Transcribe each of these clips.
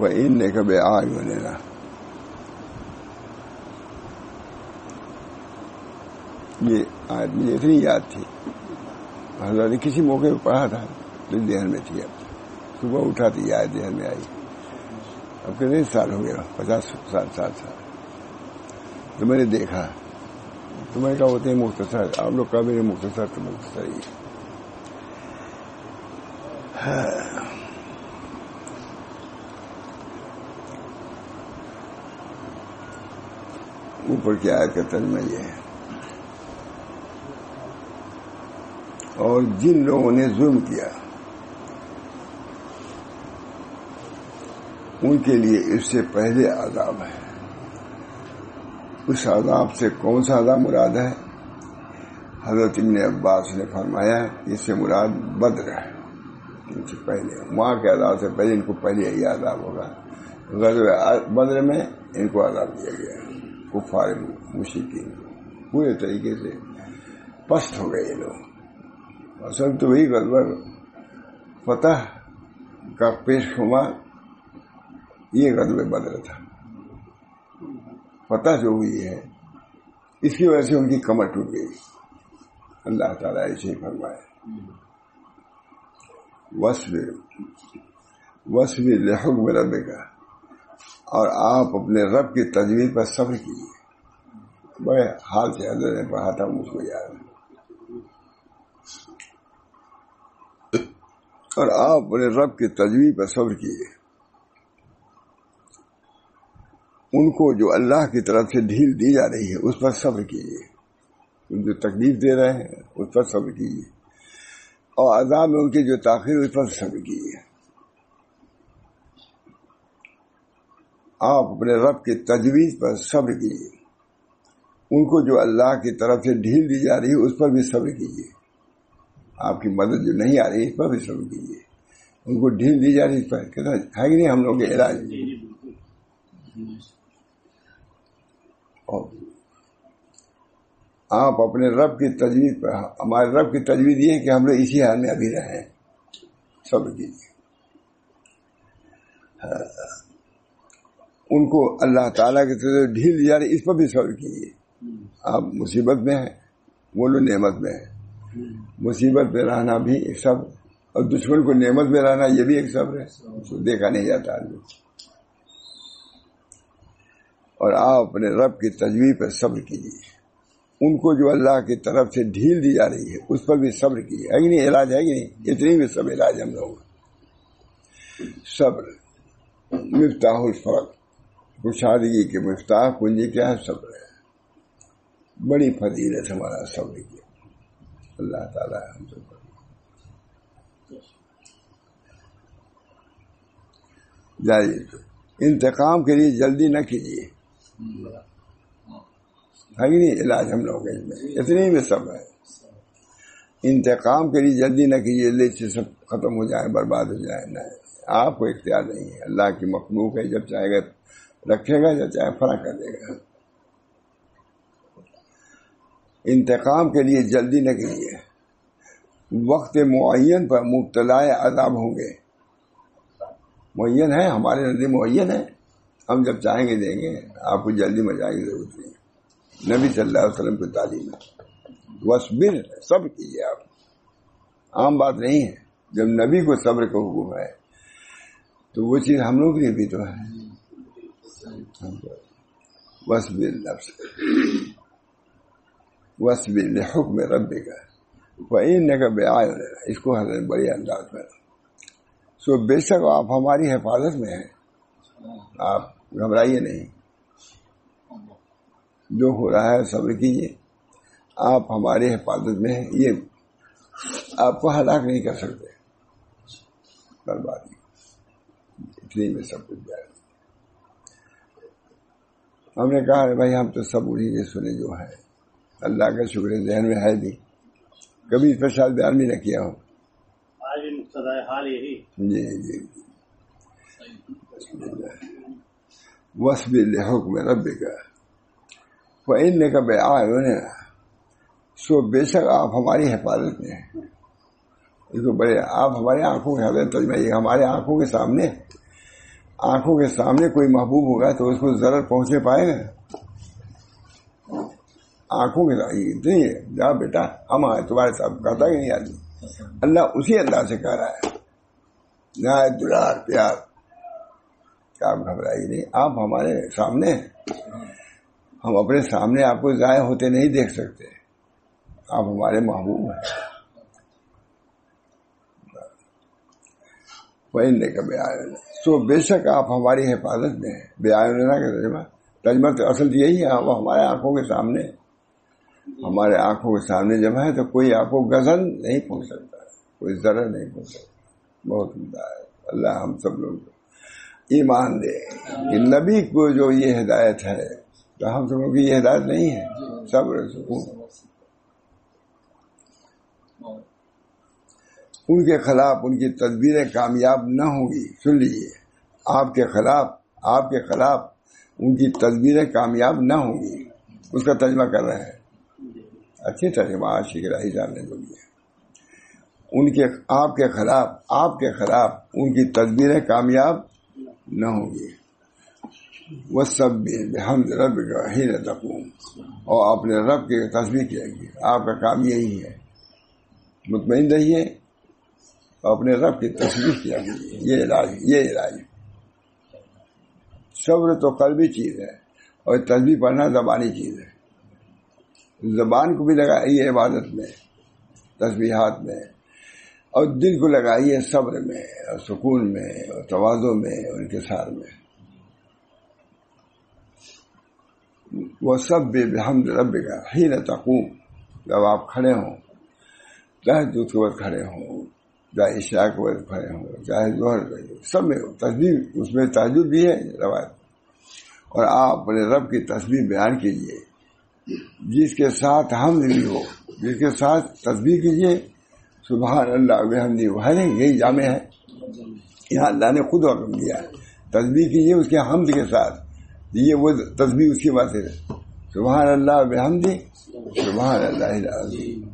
وہ ان نے کبھی آگ بنے یہ آج مجھے اتنی یاد تھی۔ حضرت نے کسی موقع پہ پڑھا تھا تو ذہن میں تھی۔ اب صبح اٹھا تھی یاد ذہن میں آئی۔ اب کتنے سال ہو گیا پچاس سال سات سال۔ تو میں نے دیکھا، تو میں کہا ہوتے ہیں مختصر، آپ لوگ کا میرے مختصر تو مختصر ہی اوپر کی آیت کا ترجمہ یہ ہے۔ اور جن لوگوں نے ظلم کیا، ان کے لیے اس سے پہلے عذاب ہے۔ اس عذاب سے کون سا عذاب مراد ہے؟ حضرت ابن عباس نے فرمایا، اس سے مراد بدر ہے۔ ان سے پہلے وہاں کے عذاب سے پہلے ان کو پہلے یہ عذاب ہوگا۔ بدر میں ان کو عذاب دیا گیا۔ کفار مشکین پورے طریقے سے پست ہو گئے یہ لوگ۔ اصل تو وہی غزبر فتح کا پیش خمار یہ غزب بدر تھا۔ فتح جو ہوئی ہے، اس کی وجہ سے ان کی کمر ٹوٹ گئی۔ اللہ تعالیٰ ایسے ہی فرمائے۔ وسب وسب لحکم رب کا اور آپ اپنے رب کی تجویز پر صبر کیجیے بڑے حال سے حضرت نے پڑھا تھا مجھ کو یاد اور آپ اپنے رب کی تجویز پر صبر کیجیے ان کو جو اللہ کی طرف سے ڈھیل دی جا رہی ہے، اس پر صبر کیجیے جو تکلیف دے رہے ہیں، اس پر صبر کیجیے اور عذاب میں ان کی جو تاخیر اس پر صبر کیجیے آپ اپنے رب کی تجویز پر صبر کیجیے ان کو جو اللہ کی طرف سے ڈھیل دی جا رہی ہے اس پر بھی صبر کیجیے آپ کی مدد جو نہیں آ رہی اس پر بھی صبر کیجیے ان کو ڈھیل دی جا رہی اس پر کہتا ہے کہ نہیں؟ ہم لوگ کے علاج۔ آپ اپنے رب کی تجویز پر ہمارے رب کی تجویز یہ ہے کہ ہم لوگ اسی حال میں ابھی رہے صبر کیجیے ان کو اللہ تعالیٰ کی طرف ڈھیل دی جا رہی اس پر بھی صبر کیجیے۔ آپ مصیبت میں ہیں، وہ لوگ نعمت میں ہیں۔ مصیبت میں رہنا بھی ایک سب اور دشمن کو نعمت میں رہنا یہ بھی ایک صبر ہے اس کو دیکھا نہیں جاتا آدمی۔ اور آپ اپنے رب کی تجویز پر صبر کیجیے۔ ان کو جو اللہ کی طرف سے ڈھیل دی جا رہی ہے، اس پر بھی صبر کیجیے۔ ہے کہ نہیں؟ علاج ہے کہ نہیں؟ اتنی بھی سب علاج ہم لوگ صبر، مفتاح الفرق۔ کشادگی کے مفتاح کنجی کیا ہے صبر ہے بڑی فضیلت ہمارا صبر کی اللہ تعالیٰ ہم سب جائیے انتقام کے لیے جلدی نہ کیجیے۔ ہے نہیں؟ علاج ہم لوگ اس میں اتنی بھی سب ہے۔ انتقام کے لیے جلدی نہ کیجیے جلدی سے سب ختم ہو جائے برباد ہو جائے نہ آپ کو اختیار نہیں ہے۔ اللہ کی مخلوق ہے، جب چاہے گا رکھے گا جب چاہے فرا کر دے گا؟ انتقام کے لیے جلدی نہ کیجیے وقت معین پر مبتلا عذاب ہوں گے۔ معین ہے ہمارے نزدیک معین ہے ہم جب چاہیں گے، دیں گے۔ آپ کو جلدی میں جائیں گے ضرورت نہیں نبی صلی اللہ علیہ وسلم کی تعلیم ہے۔ وسبر صبر کیجیے آپ۔ عام بات نہیں ہے۔ جب نبی کو صبر کا حکم ہے، تو وہ چیز ہم لوگ کے لیے بھی تو ہے۔ وسبر نفس وسبر حکم رب کا وہ کا بے اس کو حضرت بڑی انداز میں. سو بے شک آپ ہماری حفاظت میں ہیں. آپ گھبرائیے نہیں. جو ہو رہا ہے صبر کیجیے آپ ہماری حفاظت میں ہیں. یہ آپ کو ہلاک نہیں کر سکتے. بربادی اتنی میں سب کچھ جائے. ہم نے کہا بھائی ہم تو سب انہیں کے سنے جو ہے اللہ کا شکر ذہن میں ہے بھی۔ کبھی اس پر شاید بیان بھی نہ کیا ہو۔ جی جی وسب حکم رب کا وہ ان کا بے آئے سو بے شک آپ ہماری حفاظت میں ہیں۔ اس کو بڑے آپ ہماری آنکھوں کے حضرت یہ ہمارے آنکھوں کے سامنے آنکھوں کے سامنے کوئی محبوب ہوگا تو اس کو ضرور پہنچنے پائے گا آنکھوں کے نہیں ہے۔ جا بیٹا، ہم آئے، تمہارے ساتھ کہتا ہی نہیں آدمی اللہ اسی انداز سے کہہ رہا ہے۔ نہ دلار، پیار۔ آپ گھبرائی نہیں، آپ ہمارے سامنے ہم اپنے سامنے آپ کو ضائع ہوتے نہیں دیکھ سکتے۔ آپ ہمارے محبوب ہیں۔ کا بیان سو بے شک آپ ہماری حفاظت میں ہیں۔ بیان کا ترجمہ تجمہ تو اصل یہی ہے وہ ہمارے آنکھوں کے سامنے۔ ہمارے آنکھوں کے سامنے جب ہے تو کوئی آپ کو غزل نہیں پہنچ سکتا کوئی ذرا نہیں پہنچ سکتا۔ بہت عمدہ ہے اللہ ہم سب لوگ ایمان دے کہ نبی کو جو یہ ہدایت ہے تو ہم سب کی یہ ہدایت نہیں ہے۔ سب سکون۔ ان کے خلاف ان کی تدبیریں کامیاب نہ ہوں گی۔ سن لیجیے آپ کے خلاف، آپ کے خلاف ان کی تدبیریں کامیاب نہ ہوں گی۔ اس کا ترجمہ کر رہے ہیں۔ اچھی ترجمہ، آج شکر ہی جاننے دو گے ان کے، آپ کے خلاف، آپ کے خلاف ان کی تدبیریں کامیاب نہ ہوں گی۔ وہ سب بھی ہم رب کا ہی نتقوں اور اپنے رب کی تصویر کیے گی آپ کا کام یہی ہے۔ مطمئن رہیے۔ اپنے رب کی تصویر کیا۔ یہ علاج یہ علاج صبر تو قلبی چیز ہے اور تصویر پڑھنا زبانی چیز ہے۔ زبان کو بھی لگائیے عبادت میں تصویرات میں، اور دل کو لگائیے صبر میں، اور سکون میں، اور توازوں میں، اور انکسار میں۔ وہ سب بے حمد رب کا ہی نہ تقوم۔ جب آپ کھڑے ہوں چاہے دودھ کے وقت کھڑے ہوں چاہے عشاء کے وقت ہوں چاہے ظہر سب میں تصویر اس میں تعجب بھی ہے، روایت۔ اور آپ اپنے رب کی تصویر بیان کیجیے جس کے ساتھ ہم بھی ہو، جس کے ساتھ تصویر کیجیے سبحان اللہ حمدی وہ یہی جامع ہے۔ یہاں اللہ نے خود حکم دیا۔ ہے تصویر کیجیے اس کے حمد کے ساتھ۔ یہ وہ تصویر اس کی بات ہے۔ سبحان اللہ بحمدی سبحان اللہ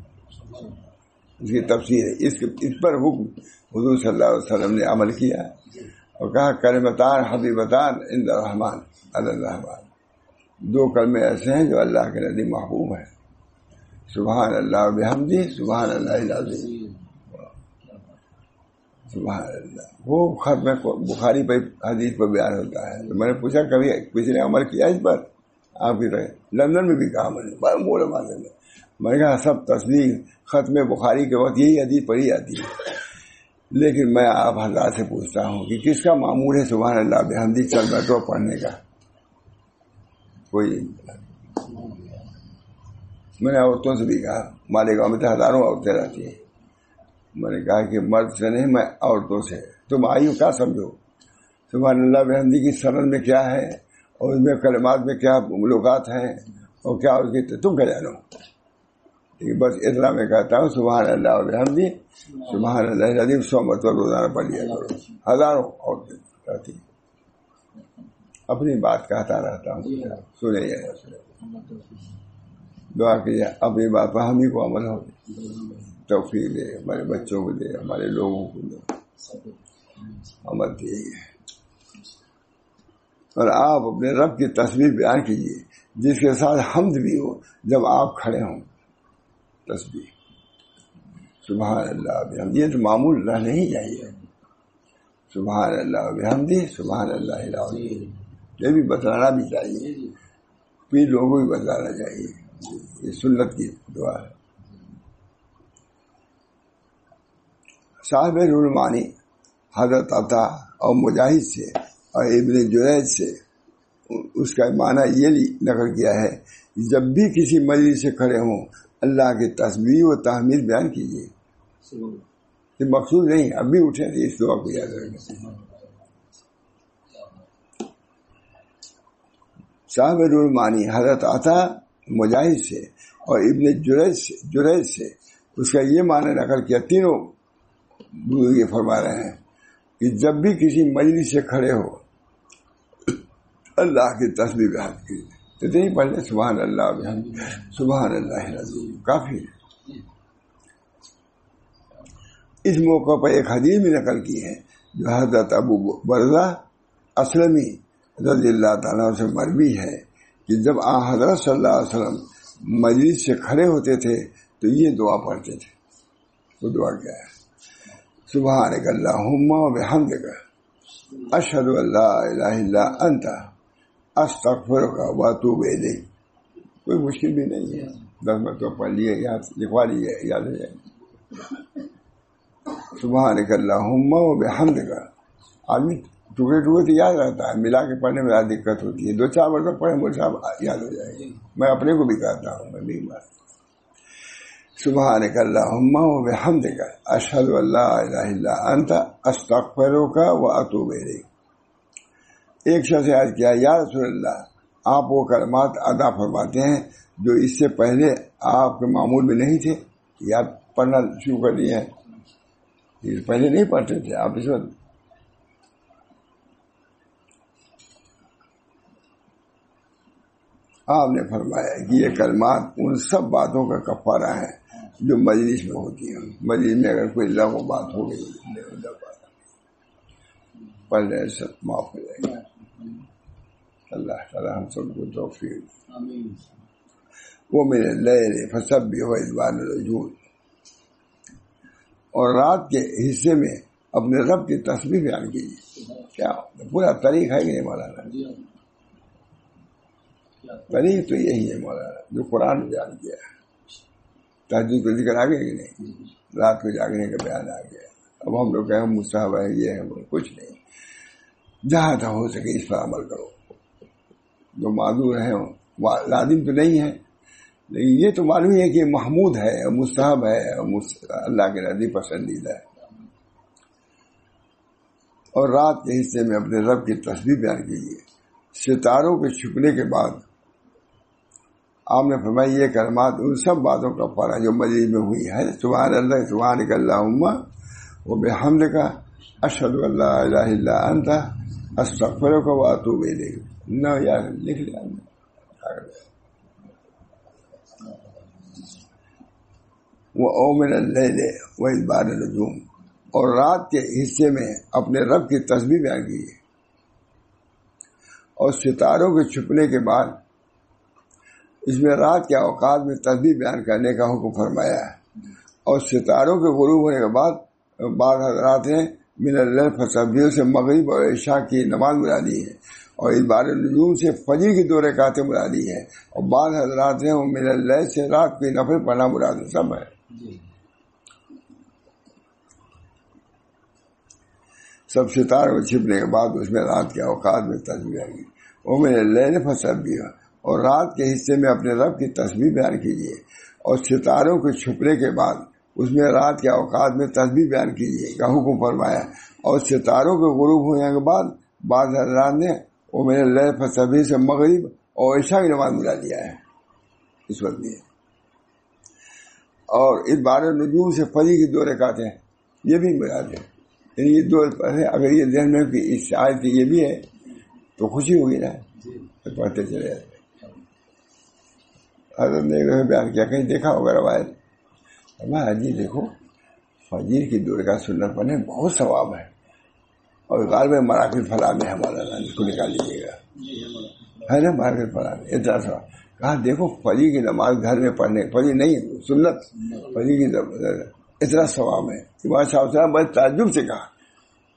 اس کی تفصیل ہے۔ اس اس پر حکم حضور صلی اللہ علیہ وسلم نے عمل کیا۔ اور کہا کرمتان حبیبتان عند الرحمان الرحمان دو کلمے ایسے ہیں جو اللہ کے نزدیک محبوب ہیں۔ سبحان اللہ بحمدی سبحان اللہ العظیم۔ سبحان اللہ۔ وہ خط میں بخاری پہ، حدیث پر بیان ہوتا ہے۔ تو میں نے پوچھا، کبھی کسی نے عمل کیا اس پر؟ آپ کی رہے لندن میں بھی کہا میں نے بڑا بولے مانے میں۔ میں نے کہا سب تصویر ختم بخاری کے وقت یہی حدیث پڑھی جاتی ہے۔ لیکن میں آپ حضرات سے پوچھتا ہوں کہ کس کا معمول ہے سبحان اللہ بحمدی چل بیٹھو پڑھنے کا؟ کوئی میں نے عورتوں سے بھی کہا مالیگاؤں میں تو ہزاروں عورتیں رہتی ہیں۔ میں نے کہا کہ مرد سے نہیں، میں عورتوں سے۔ تم آئی کیا سمجھو؟ سبحان اللہ بحمدی کی سرن میں کیا ہے؟ اور اس میں کلمات میں کیا ملوکات ہیں؟ اور کیا اس کی تم کیا جانو؟ بس اتنا میں کہتا ہوں، سبحان اللہ علیہ سبحان اللہ عظیم سو مرتبہ روزانہ پڑھ لیا کرو۔ ہزاروں عورتیں رہتی۔ اپنی بات کہتا رہتا ہوں۔ سنے یا سنے دعا کیجیے، اپنی بات پر ہم ہی کو عمل ہو۔ توفیق دے، ہمارے بچوں کو دے، ہمارے لوگوں کو دے۔ عمل یہی ہے اور آپ اپنے رب کی تصویر بیان کیجیے، جس کے ساتھ حمد بھی ہو، جب آپ کھڑے ہوں۔ تصویر سبحان اللہ بحمدی تو معمول رہنے ہی چاہیے سبحان اللہ بحمدی سبحان اللہ یہ بھی بتانا بھی چاہیے۔ پھر لوگوں کو بھی بتانا چاہیے۔ یہ سنت کی دعا ہے۔ صاحب رولمانی حضرت عطا اور مجاہد سے اور ابن جوید سے اس کا معنی یہ نقل کیا ہے جب بھی کسی مجلس سے کھڑے ہوں اللہ کی تصویر و تحمیر بیان کیجیے یہ مقصود نہیں اب بھی اٹھے تھے، اس دعا کو یاد رکھیں صاحب رولمانی حضرت عطا مجاہد سے اور ابن جریج سے جریج سے اس کا یہ معنی نقل کیا، تینوں یہ فرما رہے ہیں کہ جب بھی کسی مجلس سے کھڑے ہو، اللہ کی تصویر بیان کیجیے اتنی پڑھنے سبحان اللہ، بحمد سبحان اللہ العظیم، کافی ہے۔ اس موقع پر ایک حدیث بھی نقل کی ہے، جو حضرت ابو برزہ اسلمی رضی اللہ تعالیٰ سے مربی ہے، کہ جب آ حضرت صلی اللہ علیہ وسلم مجلس سے کھڑے ہوتے تھے، تو یہ دعا پڑھتے تھے۔ وہ دعا کیا ہے؟ سبحانک اللہم و بحمدک اشہد اللہ الہ الا انت۔ استغفرک و اتوب الیک. کوئی مشکل بھی نہیں ہے. دس مرتبہ پڑھ لیے، یاد لکھوا لیے، یاد ہو جائے. سبحانک اللہم و بحمدک. آدمی ٹکڑے ٹکڑے تو یاد رہتا ہے، ملا کے پڑھنے میں زیادہ دقت ہوتی ہے. دو چار مرتبہ پڑھے مجھے صاحب یاد ہو جائے گی. میں اپنے کو بھی کہتا ہوں، میں بھی بات سبحانک اللہم و بحمدک. اشہد اللہ الہ الا انت، استغفرک و اتوب الیک. ایک شخص یاد کیا، یا رسول اللہ، آپ وہ کلمات ادا فرماتے ہیں جو اس سے پہلے آپ کے معمول میں نہیں تھے یاد پڑھنا شروع کر دیے ہیں؟ پہلے نہیں پڑھتے تھے، آپ اس وقت آپ نے فرمایا کہ یہ کلمات ان سب باتوں کا کفارہ ہے جو مجلس میں ہوتی ہیں۔ مجلس میں اگر کوئی لغو بات ہو گئی پہلے سب معاف ہو جائے گا اللہ تعالیٰ ہم سب کو توفیق وہ میرے لیے فسب بھی ہو ادوان رجول اور رات کے حصے میں اپنے رب کی تصویر بیان کیجیے کیا؟ پورا طریق ہے کہ نہیں مولانا؟ طریق تو یہی ہے مولانا جو قرآن بیان کیا۔ ہے تحجد کو ذکر آ گیا کہ نہیں؟ رات کو جاگنے کا بیان آ گیا اب ہم لوگ کہیں مستحب ہے یہ ہے کچھ نہیں۔ جہاں تک ہو سکے اس پر عمل کرو۔ جو معذور ہیں لازم تو نہیں ہے لیکن یہ تو معلوم ہے کہ محمود ہے، مستحب ہے، اللہ کے نزدیک پسندیدہ ہے۔ اور رات کے حصے میں اپنے رب کی تصویر بیان کیجیے۔ ستاروں کے چھپنے کے بعد آپ نے فرمایا، یہ کلمات ان سب باتوں کا پڑھا جو مزید میں ہوئی ہے۔ سبحان اللہ سبحان اللہ عما وہ بے حمد کا اشد اللہ الہ اللہ انت استغفر کو واتو بے لے نہ یار، لکھ لیا۔ وہ اومن اللہ وہ بار نجوم اور رات کے حصے میں اپنے رب کی تصویر بیان کی اور ستاروں کے چھپنے کے بعد اس میں رات کے اوقات میں تصویر بیان کرنے کا حکم فرمایا۔ ہے اور ستاروں کے غروب ہونے کے بعد بعض حضرات ہیں من اللہ فصبیوں سے مغرب اور عشاء کی نماز مرادی ہے اور اس بار نجوم سے فجر کی دو رکاتیں مرادی ہے اور بعض حضرات ہیں وہ من اللہ سے رات کی نفر پڑھنا مراد سب ہے۔ سب ستاروں چھپنے کے بعد اس میں رات کے اوقات میں تصویر آئے گی وہ میرے اللہ نے فصب بھی اور رات کے حصے میں اپنے رب کی تصویر بیان کیجیے۔ اور ستاروں کے چھپنے کے بعد اس میں رات کے اوقات میں تصویر بیان کیجیے کا حکم فرمایا۔ اور ستاروں کے غروب ہونے کے بعد بعض حضرات نے وہ میرے لیے فصبی سے مغرب اور عشاء کی نماز ملا دیا ہے۔ اس وقت میں۔ اور اس بارہ نجوم سے فری کی دو ہیں یہ بھی مراد ہے یعنی یہ دو اگر یہ ذہن میں شاید یہ بھی ہے تو خوشی ہوگی نا۔ پڑھتے چلے جاتے حضرت نے بیان کیا کہیں دیکھا ہوگا روایت؟ میں جی دیکھو فجیر کی دور کا سنت پڑھنے بہت ثواب ہے اور غالب مراکز فلاں میں ہمارا اس کو نکال لیجیے گا۔ ہے نا مراکز فلاں اتنا ثواب۔ کہا دیکھو فجی کی نماز گھر میں پڑھنے فجی نہیں سنت فجی کی اتنا ثواب ہے۔ کہ صاحب صاحب بڑے تعجب سے کہا۔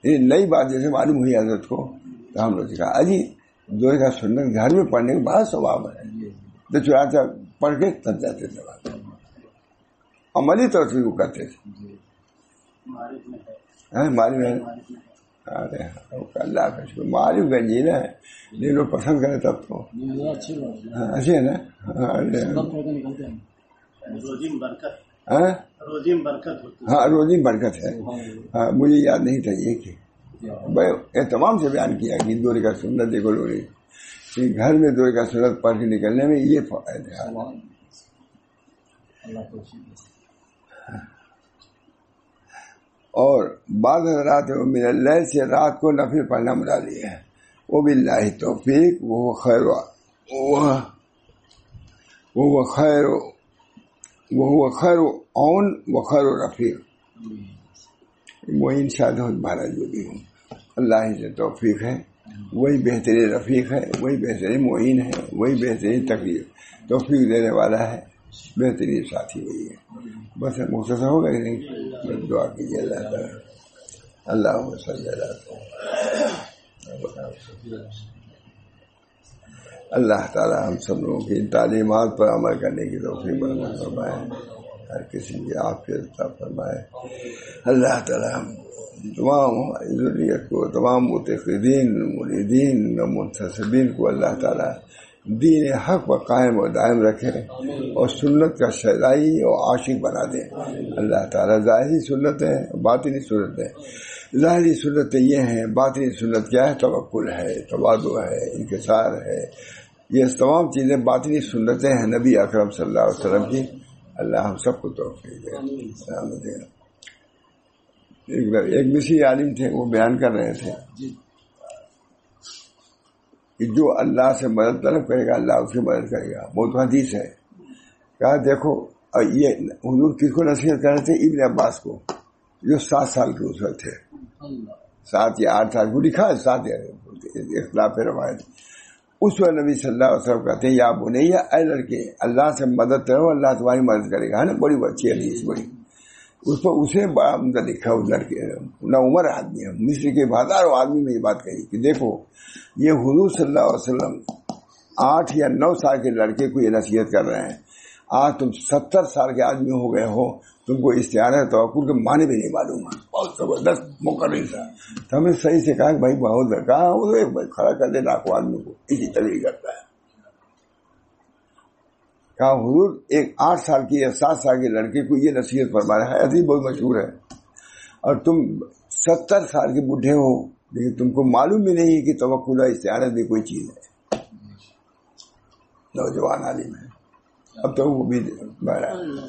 یہ نئی بات جیسے معلوم ہوئی حضرت کو تو ہم لوگ کہا اجی دور کا سنت گھر میں پڑھنے کا بڑا ثواب ہے۔ تو چنانچہ پڑھ کے تب جاتے تھے عملی طور سے وہ کرتے تھے مالو ہے۔ ارے اللہ کا شکر۔ معلوم گنج ہی نا لیکن لوگ پسند کرے تب تو۔ اچھے ہے۔ نا۔ ہاں۔ روزی برکت۔ ہے۔ ہاں مجھے یاد نہیں تھا یہ کہ تمام سے بیان کیا کہ دور کا سندر دیکھو لوگ کہ گھر میں دور کا سورت پڑھ کے نکلنے میں یہ فائدہ اور بعض حضرات من اللہ سے رات کو نفل پڑھنا ملا لیا ہے۔ وہ بھی اللہ توفیق، وہ خیر وہ خیر وہ خیر اون و خیر و رفیق۔ وہ ان شاد مہاراج جو بھی ہوں۔ اللہ ہی سے توفیق ہے۔ وہی بہترین رفیق ہے، وہی بہترین معین ہے، وہی بہترین تقریر، توفیق دینے والا ہے۔ بہترین ساتھی وہی ہے بس مختصر ہوگا ہی نہیں دعا کیجیے اللہ تعالیٰ۔ اللہ صلی اللہ اللہ تعالیٰ ہم سب لوگوں کی ان تعلیمات پر عمل کرنے کی توفیق برمت فرمائے۔ ہر کسی کی آپ کے فرمائے۔ اللہ تعالیٰ تمام ضروریت کو، تمام متقدین، مریدین منتصبین کو اللہ تعالیٰ دین حق و قائم و دائم رکھے اور سنت کا شہدائی اور عاشق بنا دے۔ اللہ تعالیٰ ظاہری سنت ہے، باطنی سنت ہے۔ ظاہری سنت یہ ہیں، باطنی سنت کیا ہے؟ توکل ہے توادو ہے، انکسار ہے۔ یہ تمام چیزیں باطنی سنتیں ہیں نبی اکرم صلی اللہ علیہ وسلم کی۔ اللہ ہم سب کو توفیق دے۔ ایک مسی عالم تھے، وہ بیان کر رہے تھے۔ جی۔ کہ جو اللہ سے مدد طلب کرے گا، اللہ اس کی مدد کرے گا۔ بہت حدیث ہے۔ کہا، دیکھو، یہ حضور کس کو نصیحت کر رہے تھے؟ ابن عباس کو، جو سات سال کے اس وقت تھے۔ سات یا آٹھ سال کو لکھا ہے سات اختلاف روایت۔ اس وقت نبی صلی اللہ علیہ وسلم کہتے ہیں، یا بنیا اے لڑکے، اللہ سے مدد کرو اللہ تمہاری مدد کرے گا، ہے نا؟ بڑی اچھی حدیث بڑی۔ اس پر اسے بڑا عمدہ لکھا اس لڑکے نہ عمر آدمی ہے۔ مصر کے ہزاروں آدمی میں یہ بات کہی کہ دیکھو، یہ حضور صلی اللہ علیہ وسلم آٹھ یا نو سال کے لڑکے کو یہ نصیحت کر رہے ہیں۔ آج تم ستر سال کے آدمی ہو گئے ہو، تم کو اشتہار ہے تو کے معنی بھی نہیں معلوم ہے۔ بہت زبردست موقع تھا۔ تو ہم نے صحیح سے کہا کہ بھائی بہت کہا وہ کھڑا کر دے لاکھوں آدمی کو اسی طریقے کرتا ہے۔ کہا، حضور، ایک آٹھ سال کی یا سات سال کے لڑکے کو یہ نصیحت فرما رہا ہے ایسی بہت مشہور ہے۔ اور تم ستر سال کے بڈھے ہو، لیکن تم کو معلوم بھی نہیں کہ توقع استعارت بھی کوئی چیز ہے۔ نوجوان عالم ہے۔ اب تو وہ بھی بہرحال